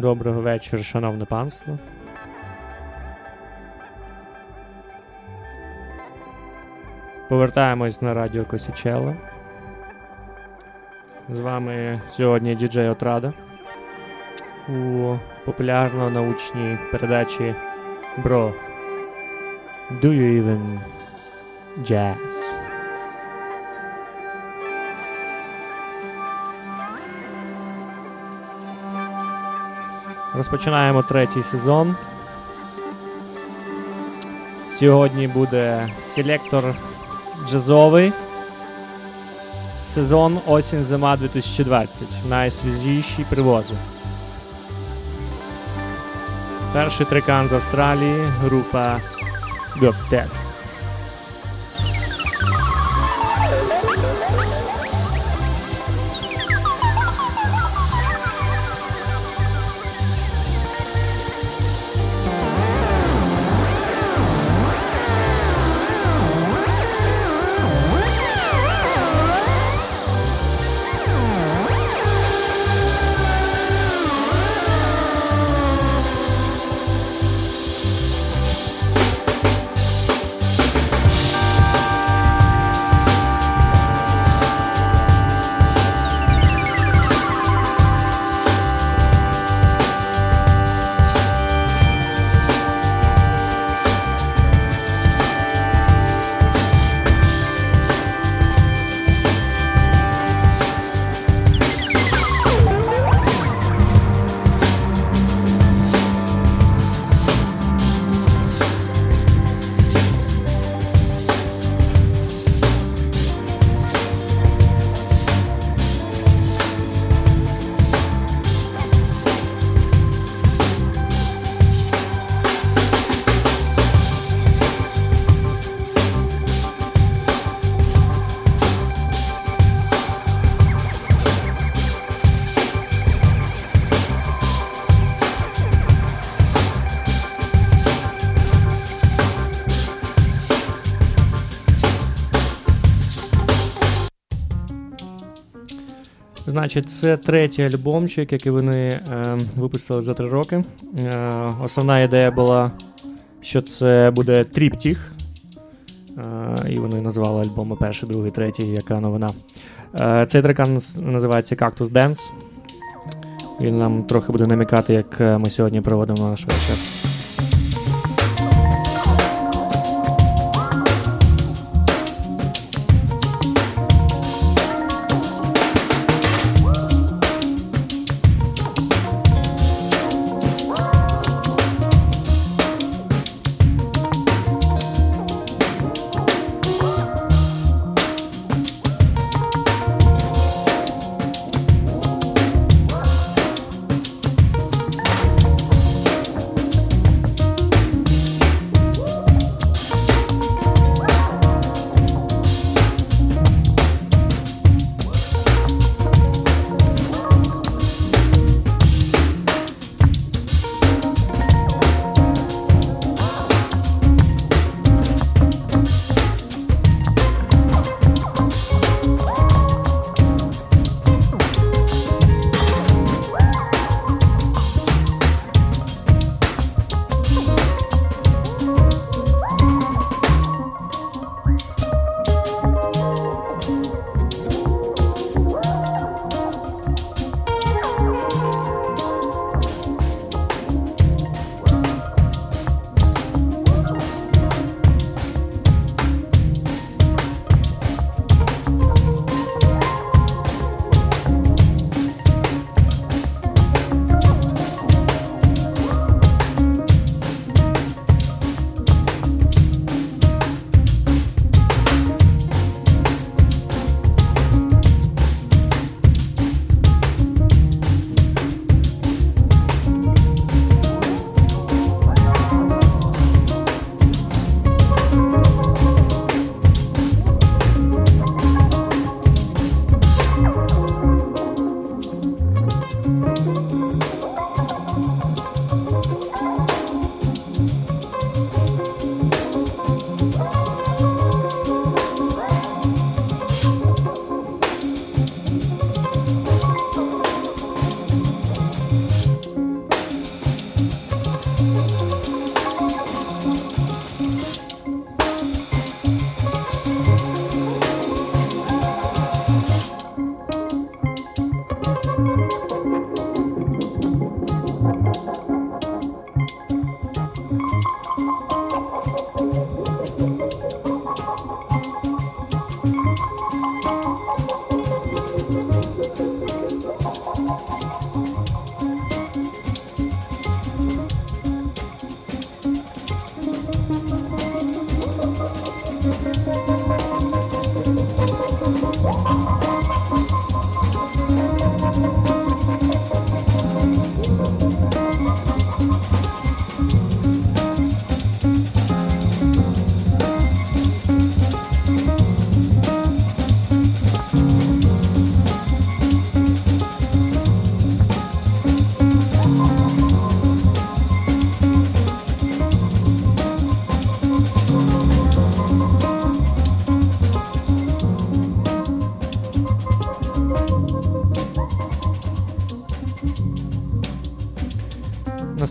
Доброго вечора, шановне панство. Повертаємось на радіо Косічело. З вами сьогодні діджей Отрада у популярно-научній передачі Bro. Do you even jazz? Розпочинаємо третій сезон. Сьогодні буде селектор джазовий. Сезон осінь зима 2020. Найсвіжіші привози. Перший трекан з Австралії. Група Гоптет. Значить, це третій альбомчик, який вони е, випустили за три роки. Е, Основна ідея була, що це буде тріптіх. Е, і вони назвали альбоми перший, другий, третій, яка новина. Е, Цей трекан називається Cactus Dance. Він нам трохи буде намікати, як е, ми сьогодні проводимо наш вечір.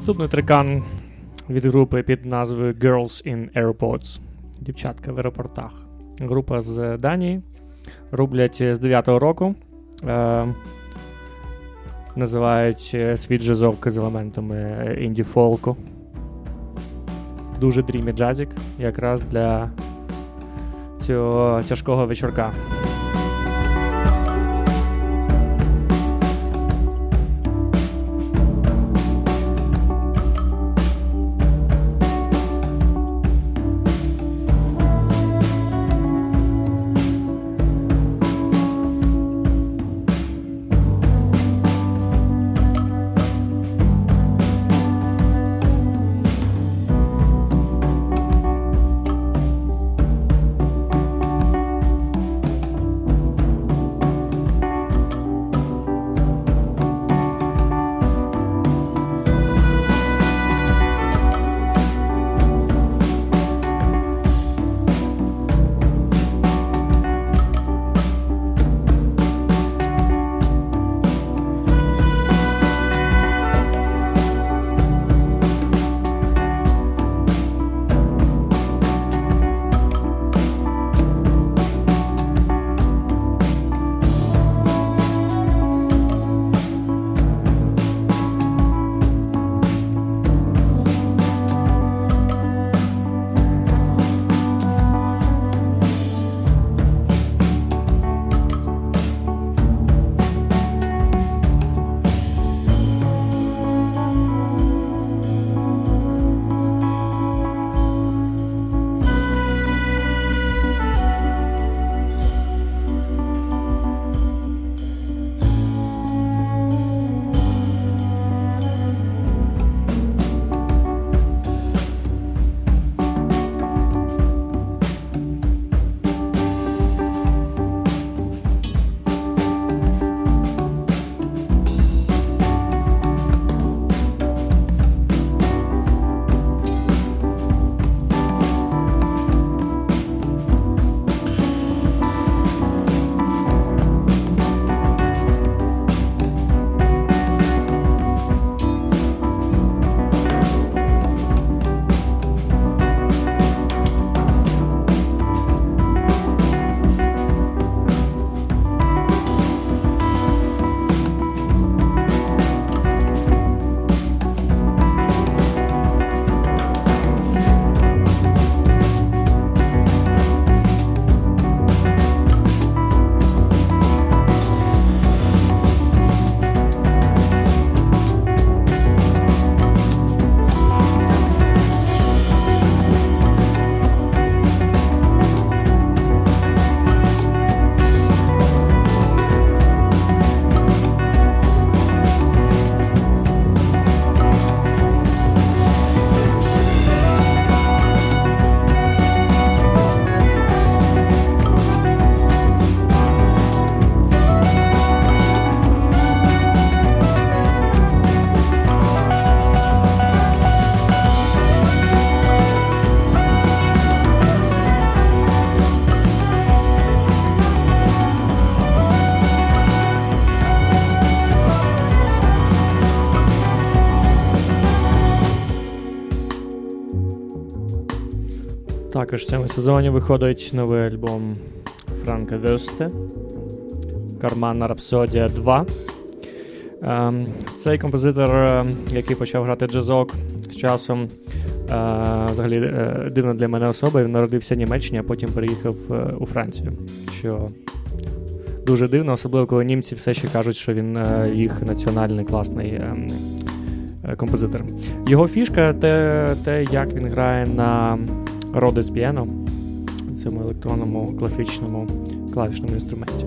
Наступний трекан від групи під назвою Girls in Airports. Дівчатка в аеропортах. Група з Данії. Роблять з 9-го року. Е, Називають свій джазовки з елементами інді фолку. Дуже дрімі джазік, якраз для цього тяжкого вечірка. Також в цьому сезоні виходить новий альбом Франка Вюсте Карманна Рапсодія 2. Ем, цей композитор, е, який почав грати джазок з часом, е, взагалі е, дивна для мене особа, він народився в Німеччині, а потім переїхав у Францію. Що дуже дивно, особливо коли німці все ще кажуть, що він їх національний класний ем, композитор. Його фішка те, те, як він грає на Rhodes Piano, цьому електронному класичному клавішному інструменті.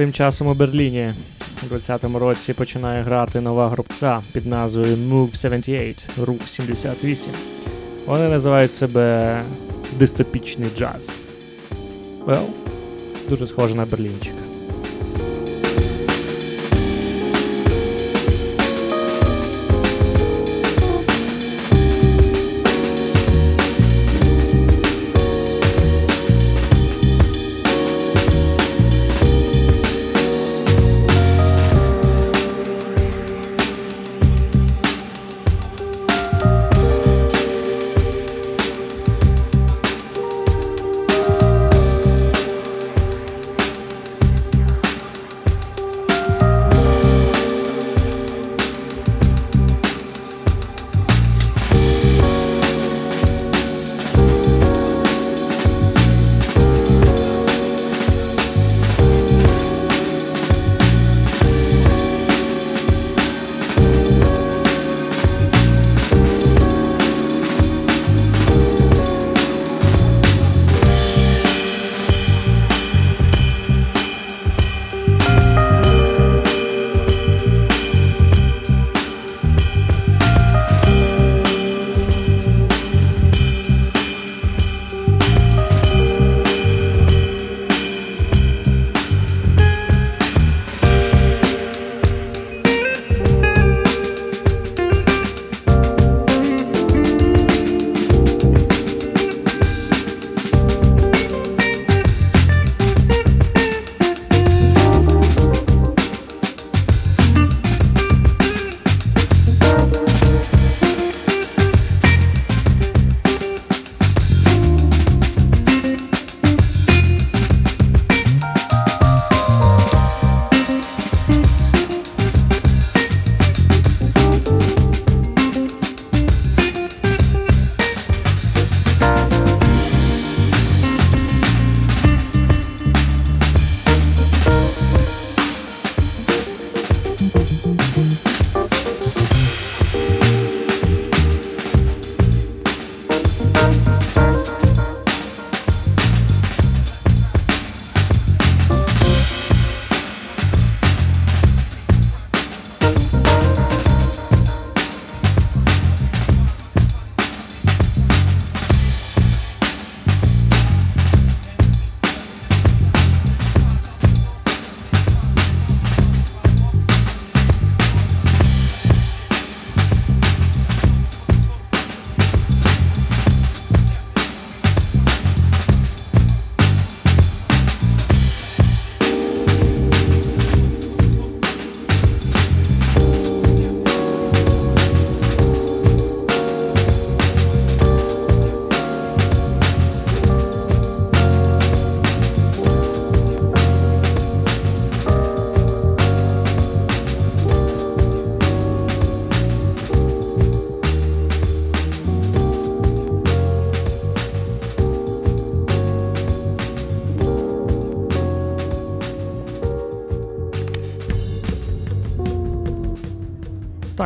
Тим часом у Берліні у 20-му році починає грати нова групця під назвою Move 78, Рух 78. Вони називають себе дистопічний джаз. Well, дуже схоже на Берлінчик.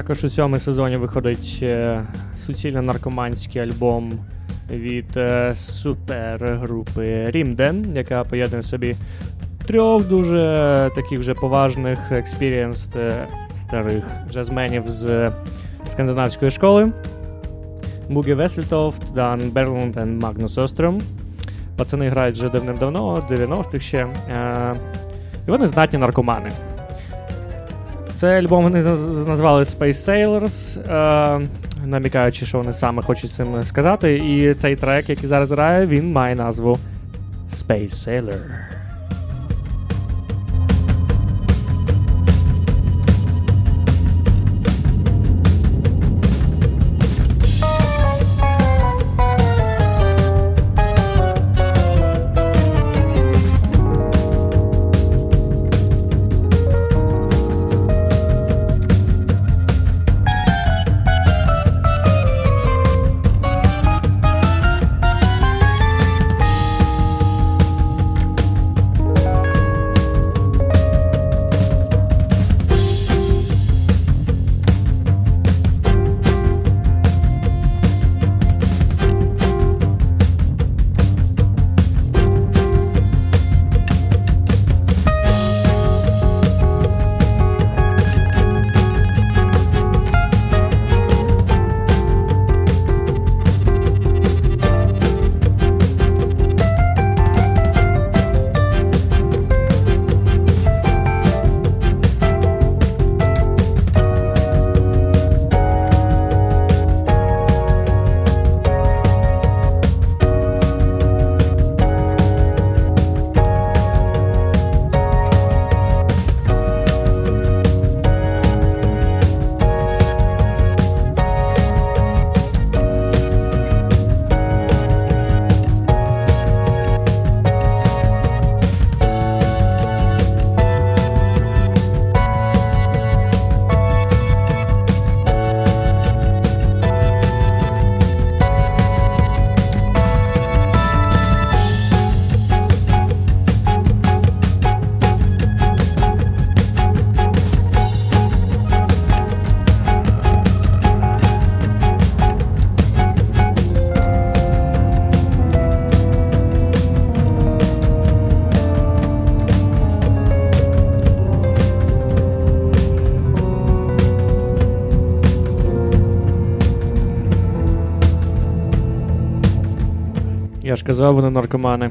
Також у цьому сезоні виходить е, суцільно наркоманський альбом від е, супергрупи Rymden, яка поєднує собі трьох дуже таких вже поважних experienced е, старих джазменів з скандинавської школи. Бугге Вессельтофт, Дан Берглунд і Магнус Остром. Пацани грають вже давним-давно, 90-х ще. І вони знатні наркомани. Цей альбом вони назвали Space Sailors, е, намікаючи, що вони саме хочуть цим сказати. І цей трек, який зараз грає, він має назву Space Sailor. Я ж казав, вони наркомани.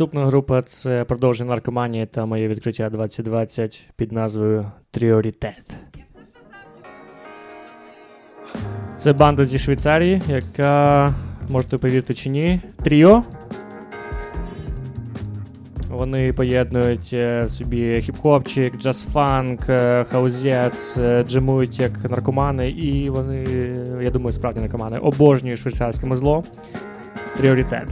Наступна група це продовження наркоманії та моє відкриття 2020 під назвою Тріорітет. Це банда зі Швейцарії, яка, можете повірити чи ні, тріо. Вони поєднують е, в собі хіп-хопчик, джаз-фанк, е, хаузєц, е, як наркомани, і вони, я думаю, справді наркомани, обожнюють швейцарське музло. Пріоритет.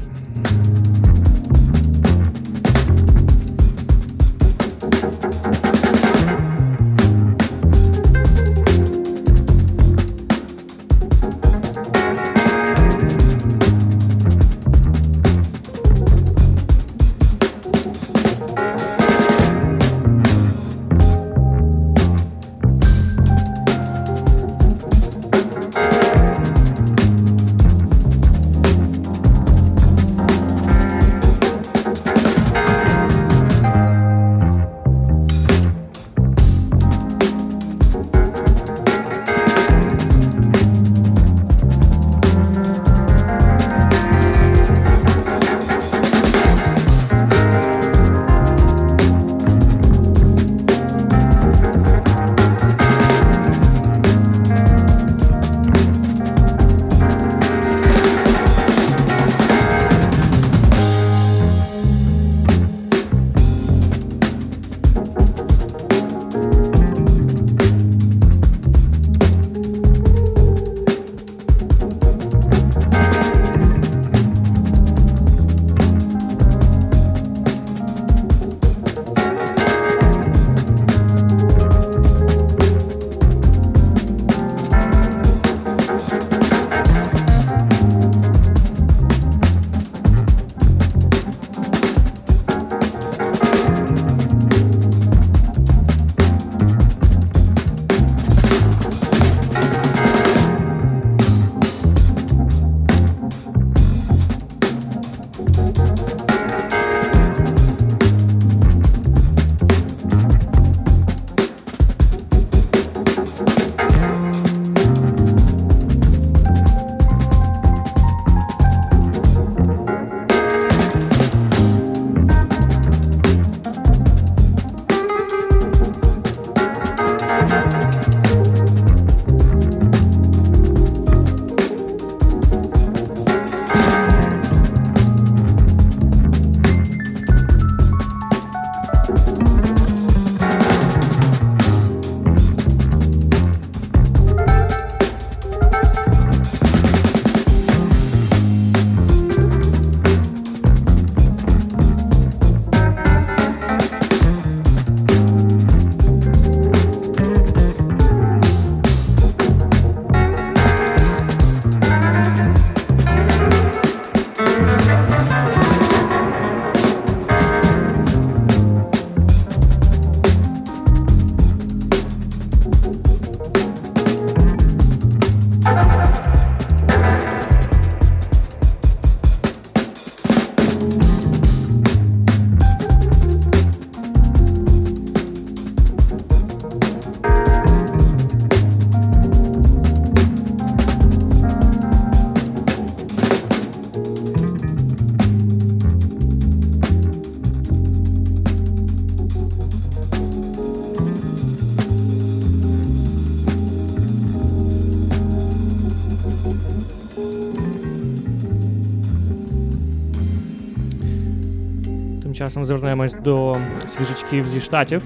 Часом звернемось до свіжачків зі штатів.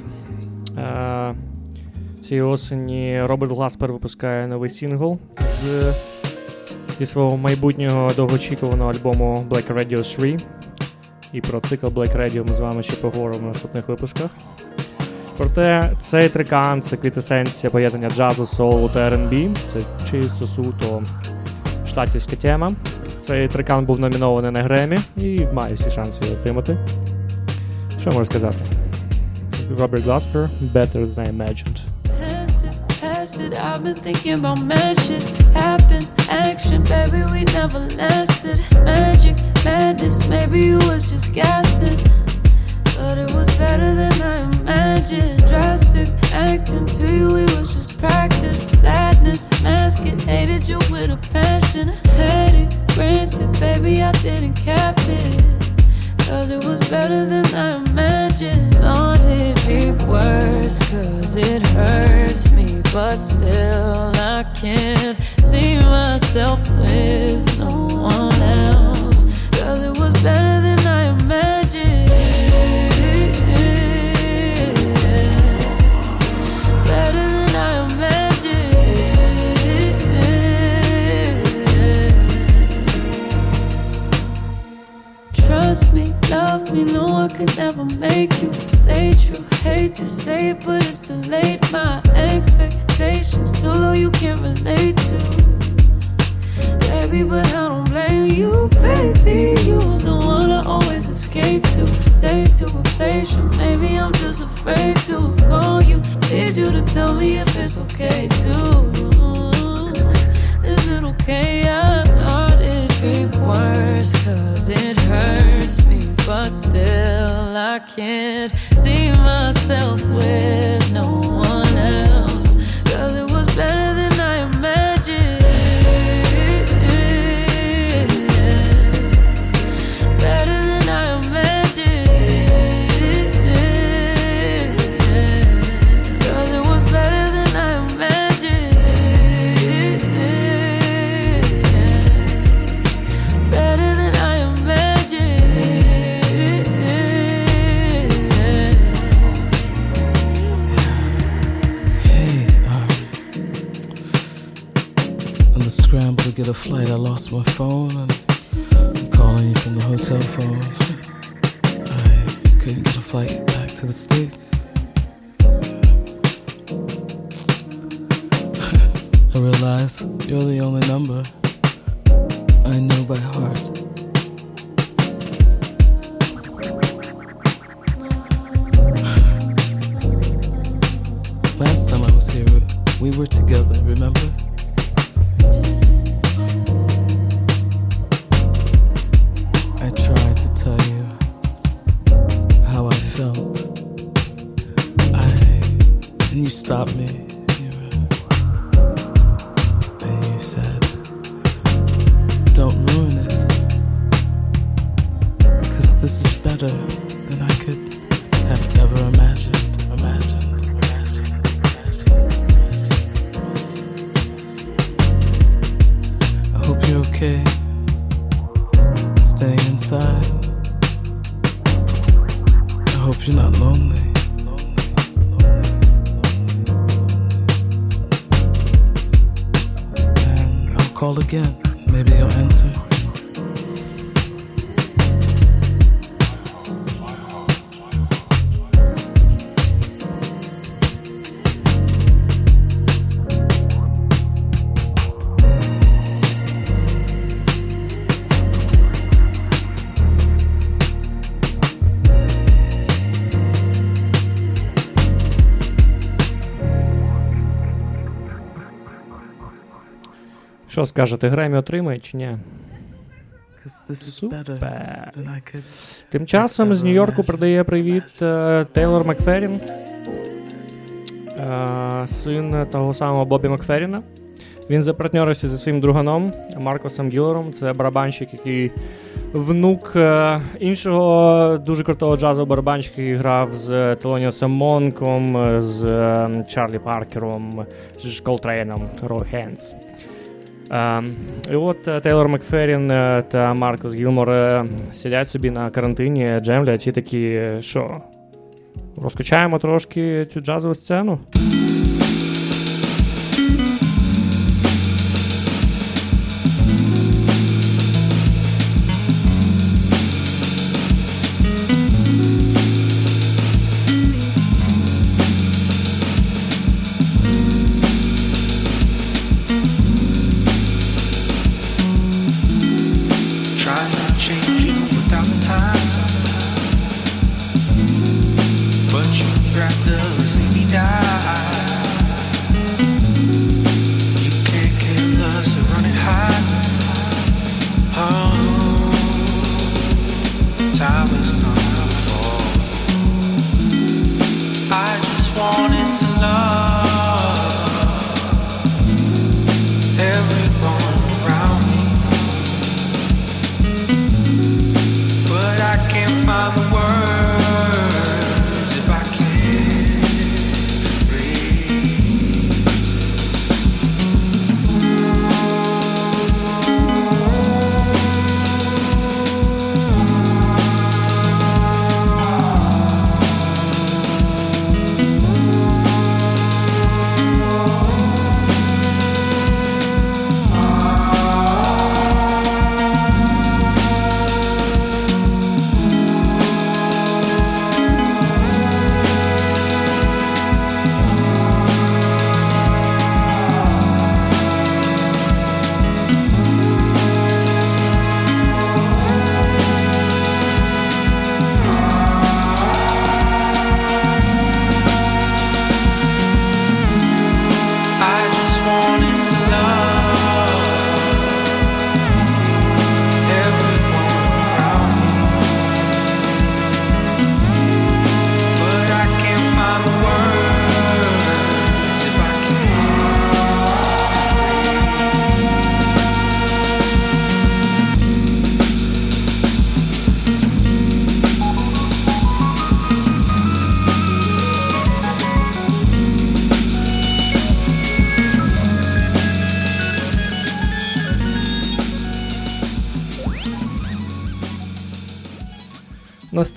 Е, Цієї осені Роберт Гласпер випускає новий сингл з зі свого майбутнього довгоочікуваного альбому Black Radio 3. І про цикл Black Radio ми з вами ще поговоримо в наступних випусках. Проте цей трекан це квітесенція поєднання джазу, соулу та R&B. Це чисто суто штатівська тема. Цей трекан був номінований на Гремі і має всі шанси його отримати. Що можу сказати? Роберт Гласпер Better Than I Imagined. It. I've been thinking about mad shit happen, action, baby. We never lasted. Magic, madness, maybe you was just gassing. But it was better than I imagined. Drastic acting to you, it was just practice. Sadness, mask it, hated you with a passion. Had it, granted, baby, I didn't cap it. Cause it was better than I imagined. Thought it'd be worse, cause it hurts me. But still, I can't see myself with no one else. Cause it was better than I imagined. Better than I imagined. Trust me, love me, no, I could never make you stay true. Hate to say it, but it's too late. My expectations too low, you can't relate to. Baby, but I don't blame you, baby. You are the one I always escape to. Day to replace you, maybe I'm just afraid to call you. Need you to tell me if it's okay too. Is it okay? I it'd worse, cause it hurts me. But still, I can't see myself with no one else. Get a flight, I lost my phone and I'm calling you from the hotel phone. I couldn't get a flight back to the States. I realize you're the only number I know by heart. Last time I was here, we were together, remember? Me. Що скажете, Гремі отримає чи ні? Супер. Тим часом з Нью-Йорку передає привіт е, Тейлор Макферрін, е, син того самого Бобі Макферріна. Він запартнерився зі своїм друганом Маркосом Гілером. Це барабанщик, який внук е, іншого дуже крутого джазового барабанщика, який грав з Телоніосом Монком, з е, Чарлі Паркером, з Колтрейном, Рой Хенс. Е, і от е, Тейлор Макферрін е, та Маркус Гілмор е, сидять собі на карантині, джемлять і такі, що, розкачаємо трошки цю джазову сцену.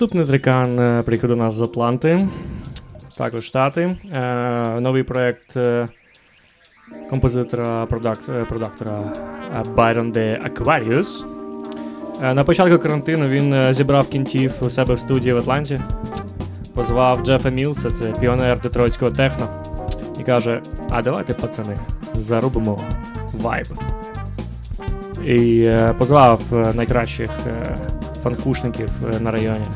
Наступний трекан е, приїхав до нас з Атланти, також Штати. Е, новий проєкт е, композитора продак- продактора Byron de Aquarius. Е, на початку карантину він зібрав кінтів у себе в студії в Атланті, позвав Джефа Мілса, це піонер детройтського техно, і каже: А давайте, пацани, зарубимо вайб. І позвав найкращих фанкушників на районі.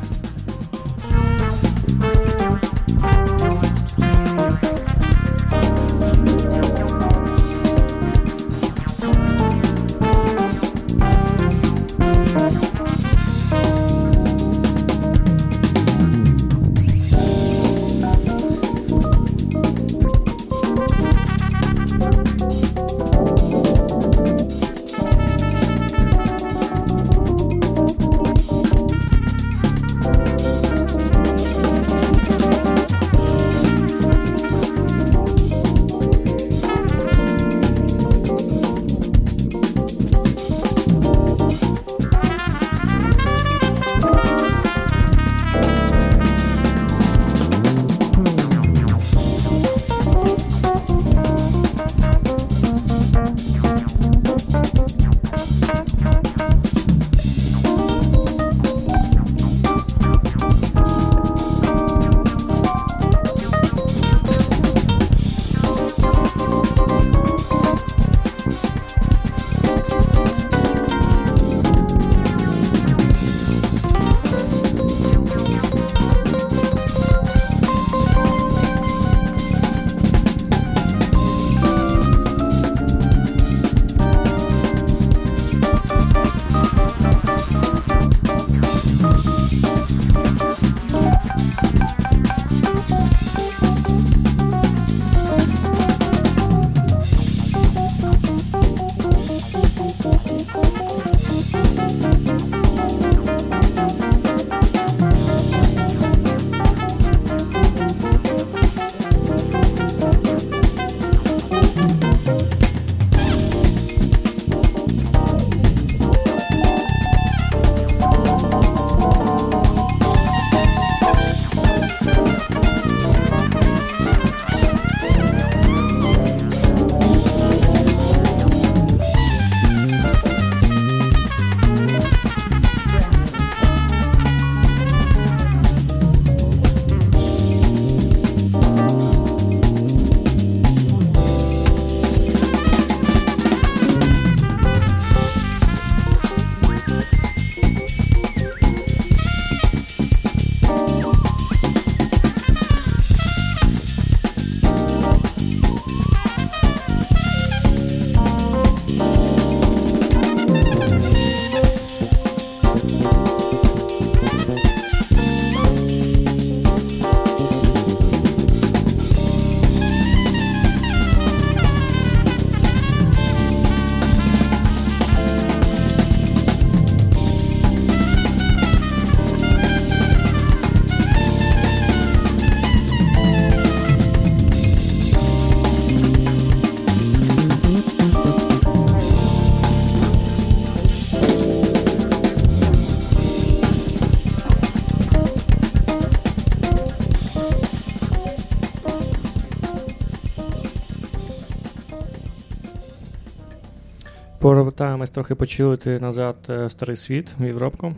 Повертаємось трохи почилити назад е, старий світ в Європку.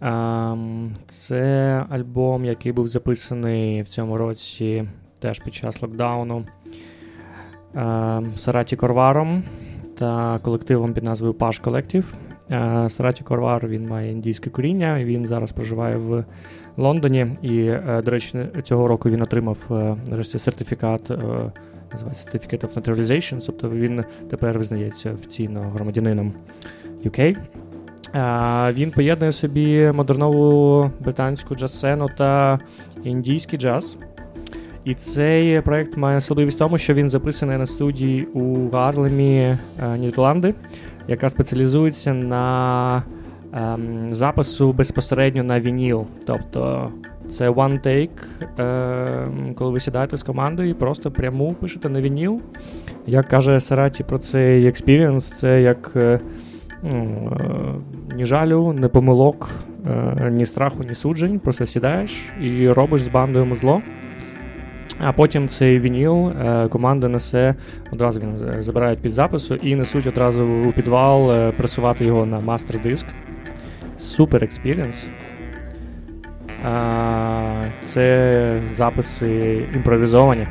Ем, Це альбом, який був записаний в цьому році теж під час локдауну ем, Сараті Корваром та колективом під назвою Паш Колектив. Е, Сараті Корвар він має індійське коріння, він зараз проживає в Лондоні. І, е, до речі, цього року він отримав сертифікат. Називається Certificate of Naturalization, тобто він тепер визнається офіційно громадянином UK. Він поєднує собі модернову британську джаз-сцену та індійський джаз. І цей проект має особливість в тому, що він записаний на студії у Гарлемі, е, Нідерланди, яка спеціалізується на ем, запису безпосередньо на вініл. Тобто це one take, ем, коли ви сідаєте з командою і просто пряму пишете на вініл. Як каже Сараті про цей experience, це як е, ну, е, ні жалю, ні помилок, е, ні страху, ні суджень. Просто сідаєш і робиш з бандою музло. А потім цей вініл е, команда несе, одразу він забирають під запису і несуть одразу у підвал е, пресувати його на мастер-диск. Супер експірієнс. Це записи імпровізовані.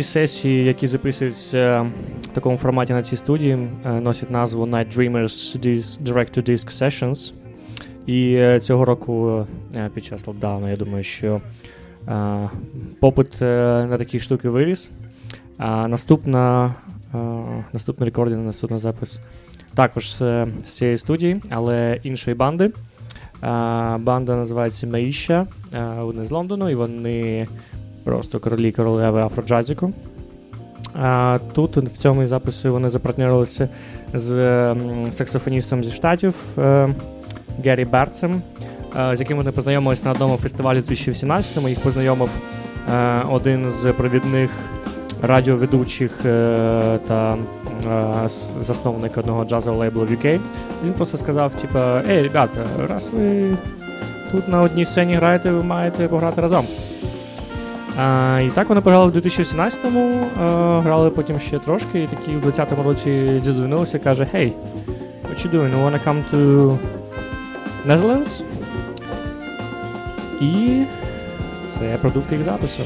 Всі сесії, які записуються в такому форматі на цій студії, е, носять назву Night Dreamers Direct to Disc Sessions. І е, цього року е, під час локдауну, я думаю, що попит на такі штуки виріс. А наступна, наступний рекординг, наступний запис також з, цієї студії, але іншої банди. Банда називається Меїща. Е, вони з Лондону, і вони просто королі королеви афроджазіку. А тут в цьому записі вони запартнерилися з саксофоністом зі штатів е, Геррі Берцем, е, з яким вони познайомилися на одному фестивалі у 2018-му. Їх познайомив е, один з провідних радіоведучих е, та засновник одного джазового лейблу в UK. Він просто сказав: типа, ей, ребята, раз ви тут на одній сцені граєте, ви маєте пограти разом. І так вони пограли в 2017-му, а, грали потім ще трошки, і такі в 20-му році зідзвонилися, каже: Hey, what you doing? You wanna come to Netherlands? І це продукт їх запису.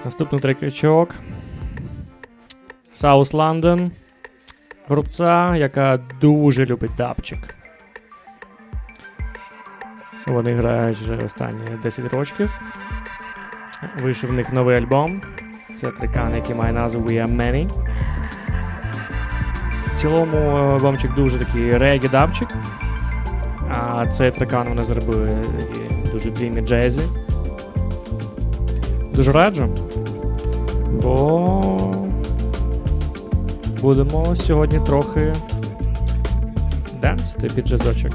Так, наступний трекачок. South London. Групця, яка дуже любить дабчик. Вони грають вже останні 10 років. Вийшов в них новий альбом. Це трекан, який має назву We Are Many. В цілому альбомчик дуже такий регі-дабчик. А цей трекан вони зробили дуже дрімі джезі. Дуже раджу. Бо будемо сьогодні трохи денсити під джазочок.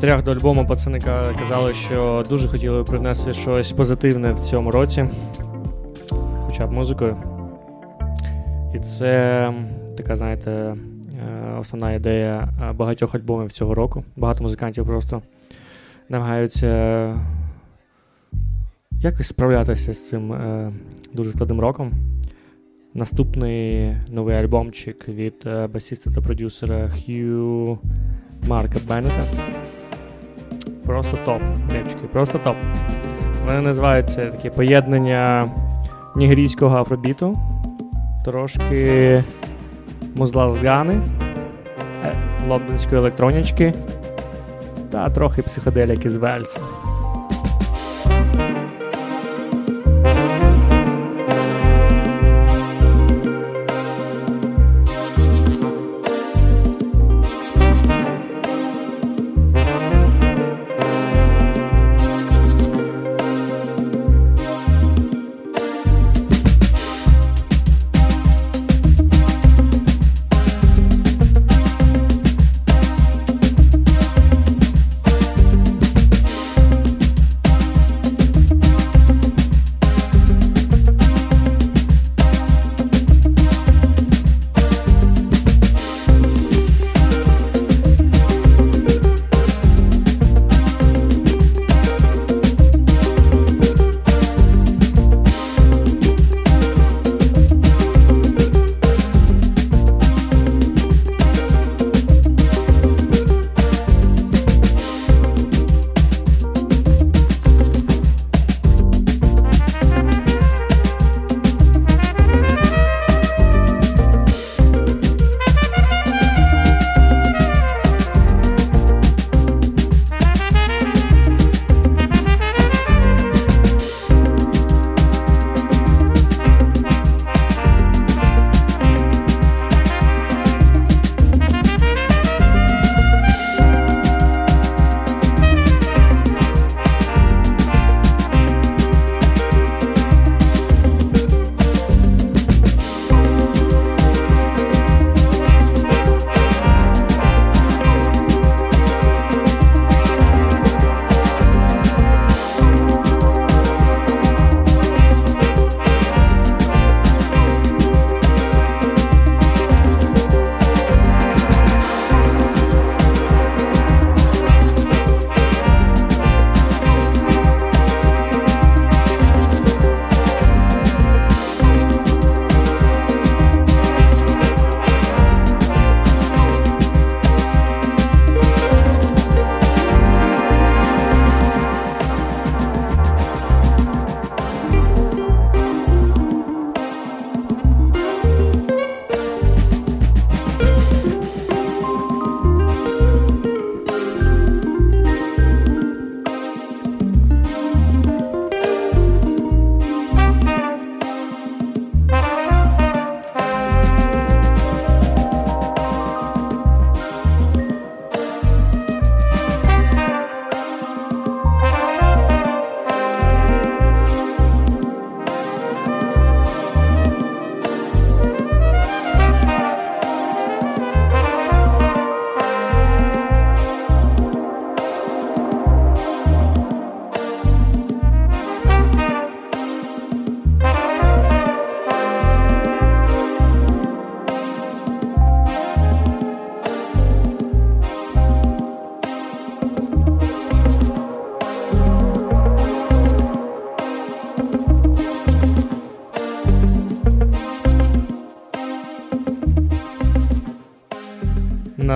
Коментарях до альбому пацани казали, що дуже хотіли принести щось позитивне в цьому році, хоча б музикою. І це така, знаєте, е, основна ідея е, багатьох альбомів цього року. Багато музикантів просто намагаються якось справлятися з цим е, дуже складним роком. Наступний новий альбомчик від басіста та продюсера Хью Марка Беннета. Просто топ, Ребчики, просто топ. Вони називаються таке поєднання нігерійського афробіту трошки музла з Гани, е, лондонської електронічки та трохи психоделіки з Вельса.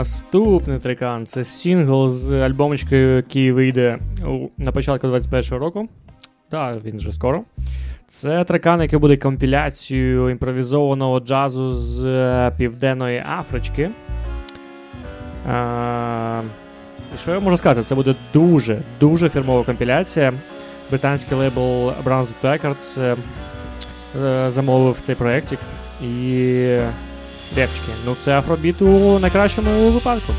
Наступний трекан це сингл з альбомочки, який вийде на початку 21-го року. Так, він вже скоро. Це трекан, який буде компіляцією імпровізованого джазу з е, Південної Афрички. А, що я можу сказати? Це буде дуже дуже фірмова компіляція. Британський лейбл Brunswick Records е, е, замовив цей проєктик. І Репчики. Ну це афробіт у найкращому випадку.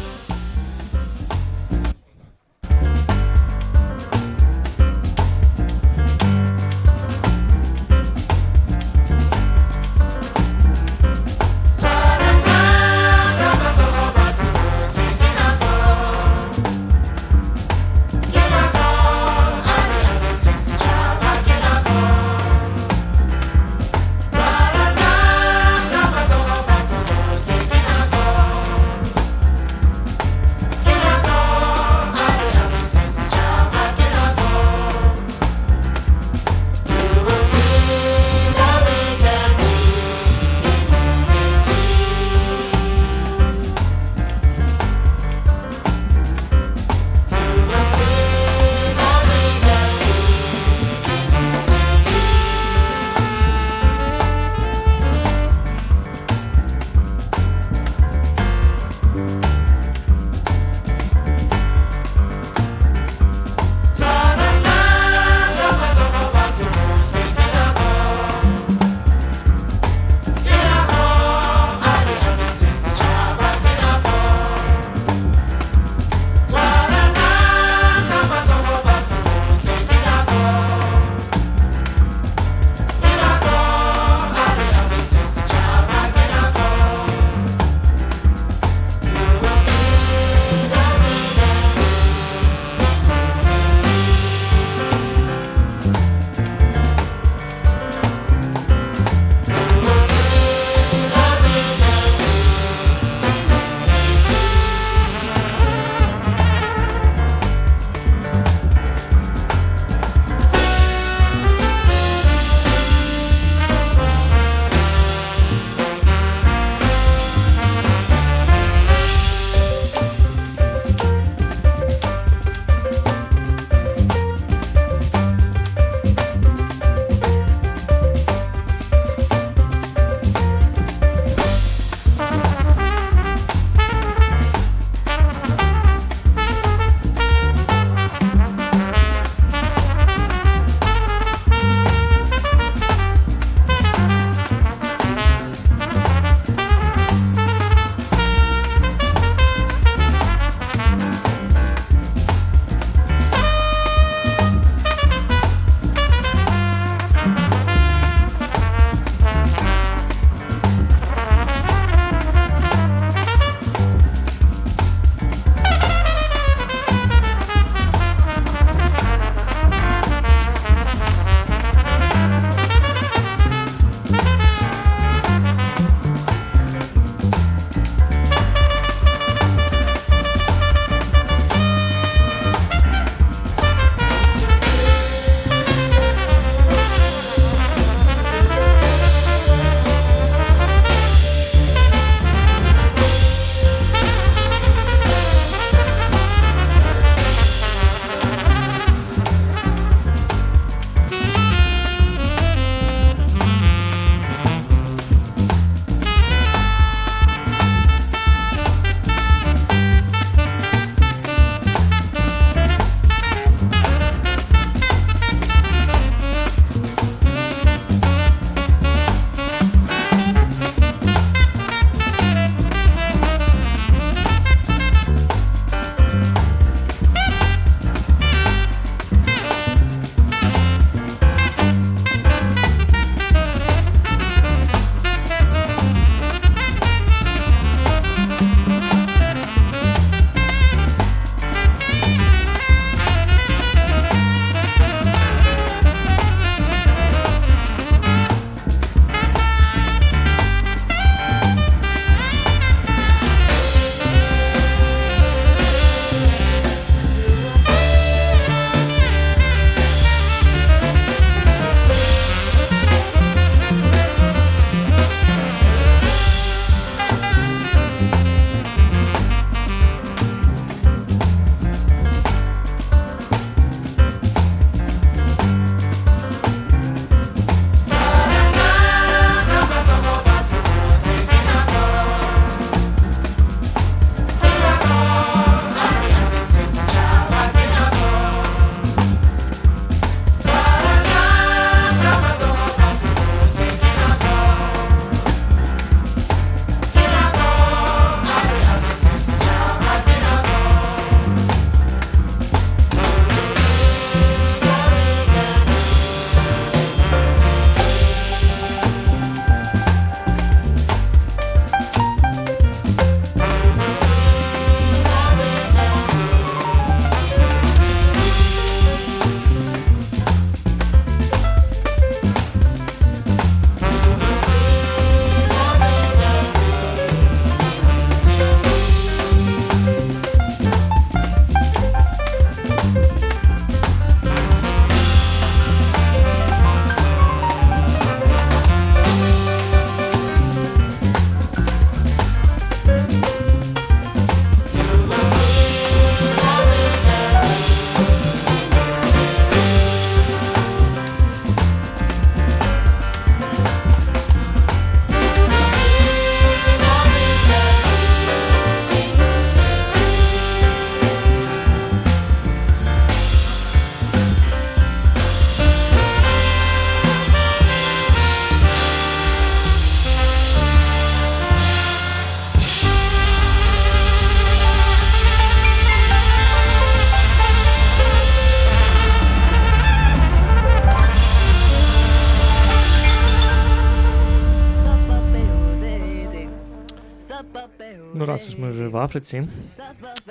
Африці.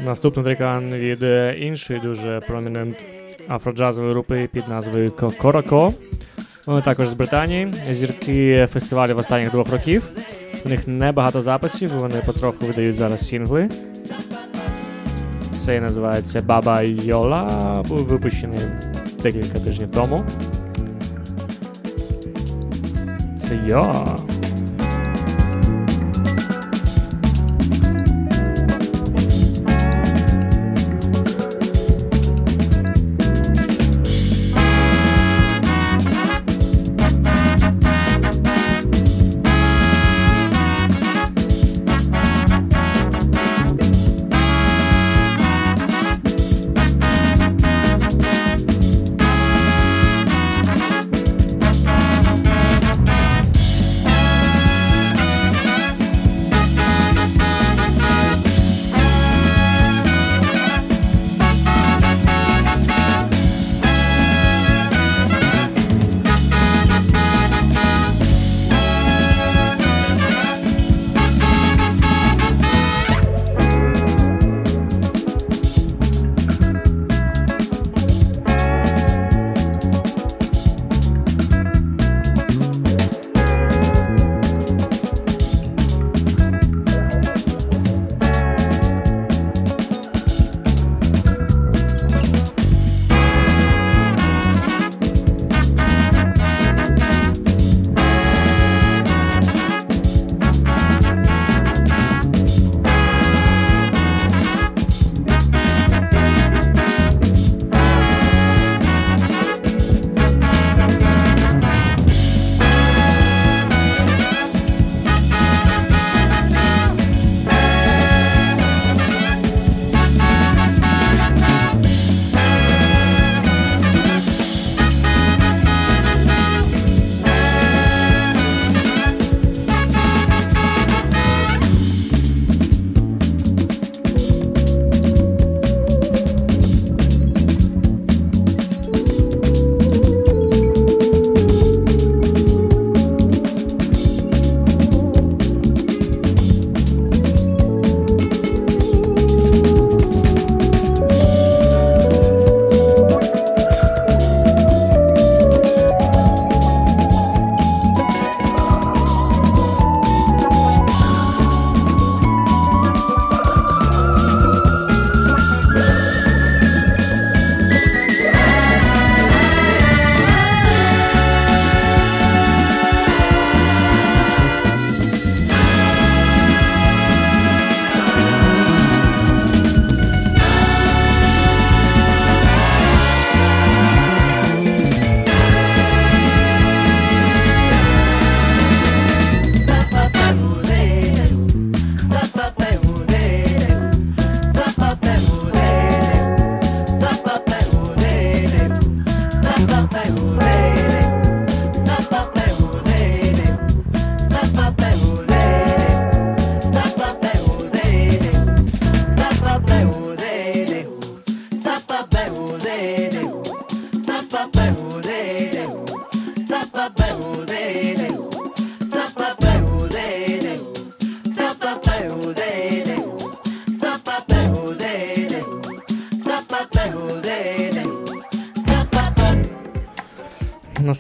Наступний трекан від е, іншої дуже промінент афроджазової групи під назвою Ко- Корако. Вони також з Британії. Зірки фестивалю останніх двох років. У них небагато записів, вони потроху видають зараз сінгли. Цей називається Баба Йола, був випущений декілька тижнів тому. Це я.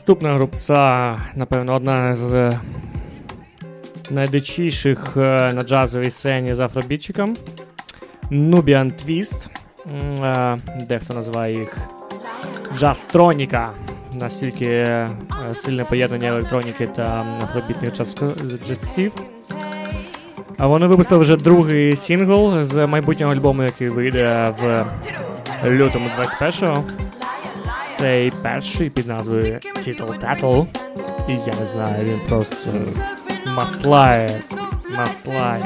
Наступна групця, напевно, одна з найдичіших е, на джазовій сцені з афробітчиком. Nubian Twist. Е, Дехто називає їх джастроніка. Настільки е, сильне поєднання електроніки та афробітних джазців. Вони випустили вже другий сингл з майбутнього альбому, який вийде в лютому 21-го. Цей перший під назвою Title Battle. І я не знаю, він просто маслає, маслає.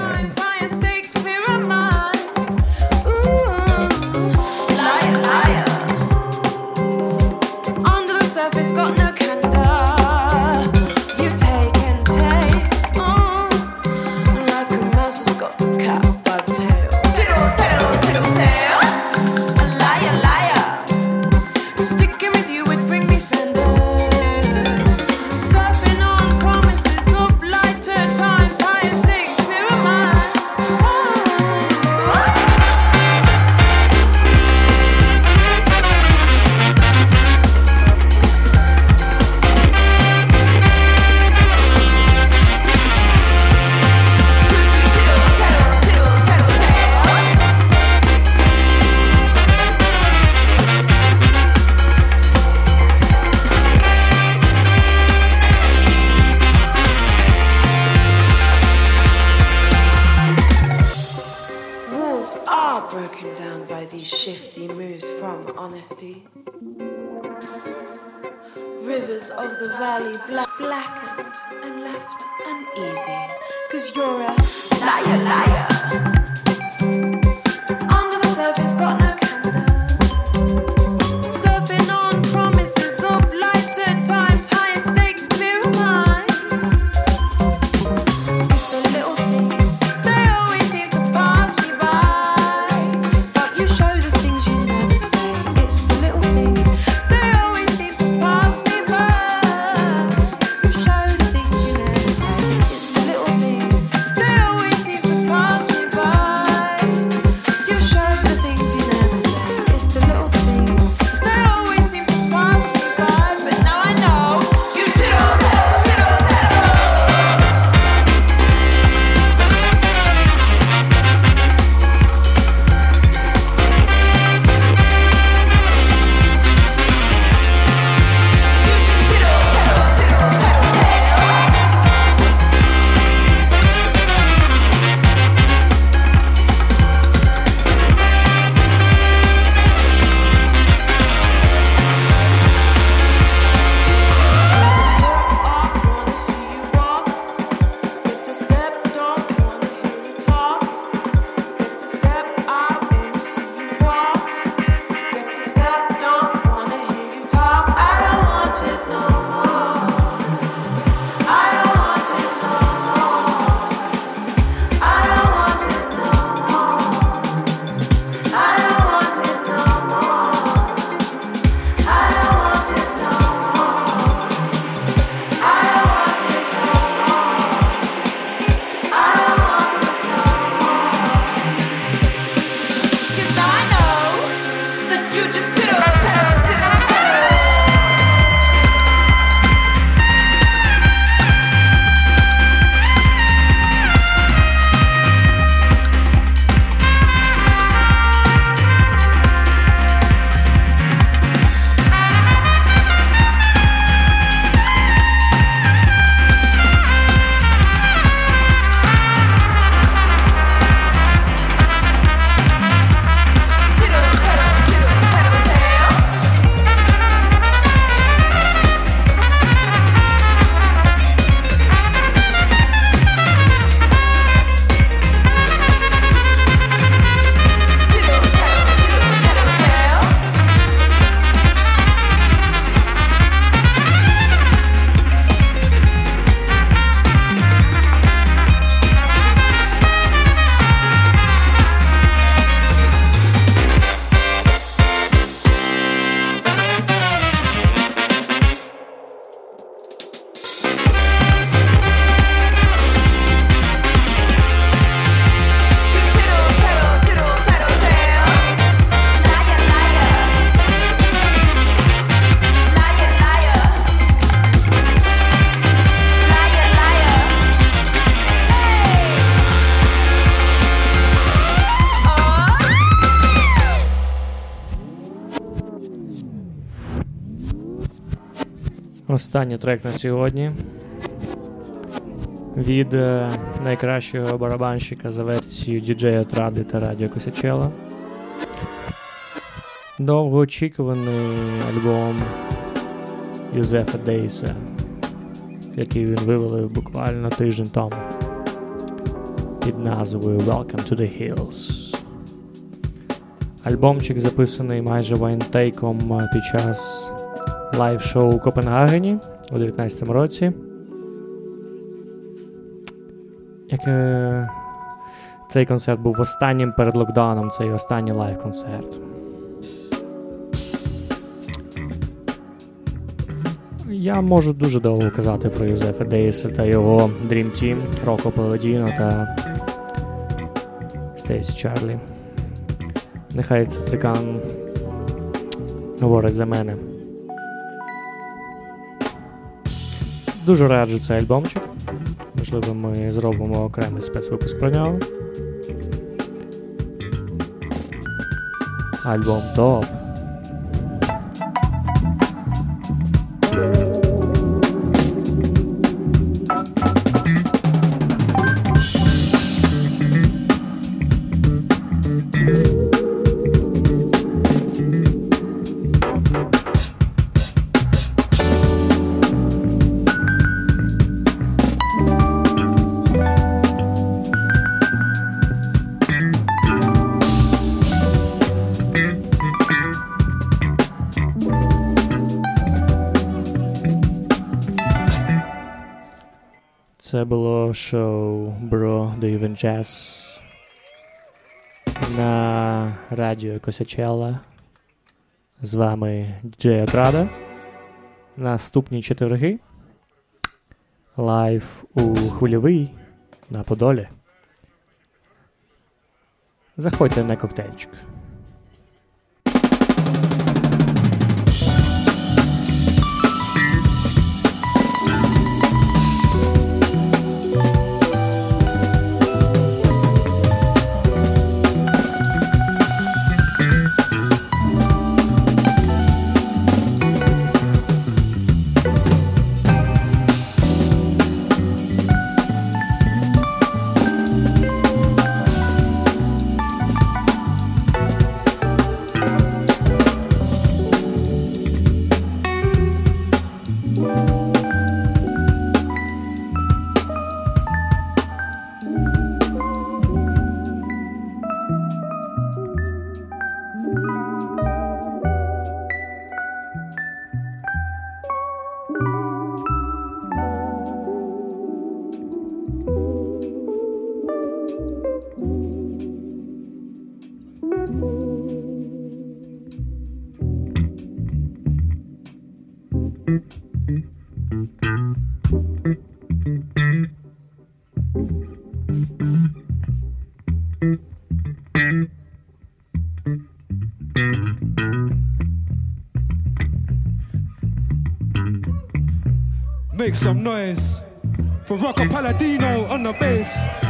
Останній трек на сьогодні від е, найкращого барабанщика за версією діджея Тради та Радіо Косячела. Довгоочікуваний альбом Юзефа Дейса, який він вивелив буквально тиждень тому під назвою Welcome to the Hills. Альбомчик записаний майже вайнтейком е, під час live-шоу у Копенгагені у 2019 році. Як, е, Цей концерт був останнім перед локдауном, цей останній live-концерт. Я можу дуже довго казати про Юсефа Дейса та його Dream Team, Роко Паладіно та Стейсі Чарлі. Нехай це Трикан говорить за мене. Дуже раджу цей альбомчик. Можливо, ми зробимо окремий спецвипуск про нього. Альбом топ. Шоу Bro Do Even Jazz на радіо Косячела. З вами Джей Отрада. Наступні четверги. Live у Хвильовий на Подолі. Заходьте на коктейльчик. Make some noise for Rocco Palladino on the bass.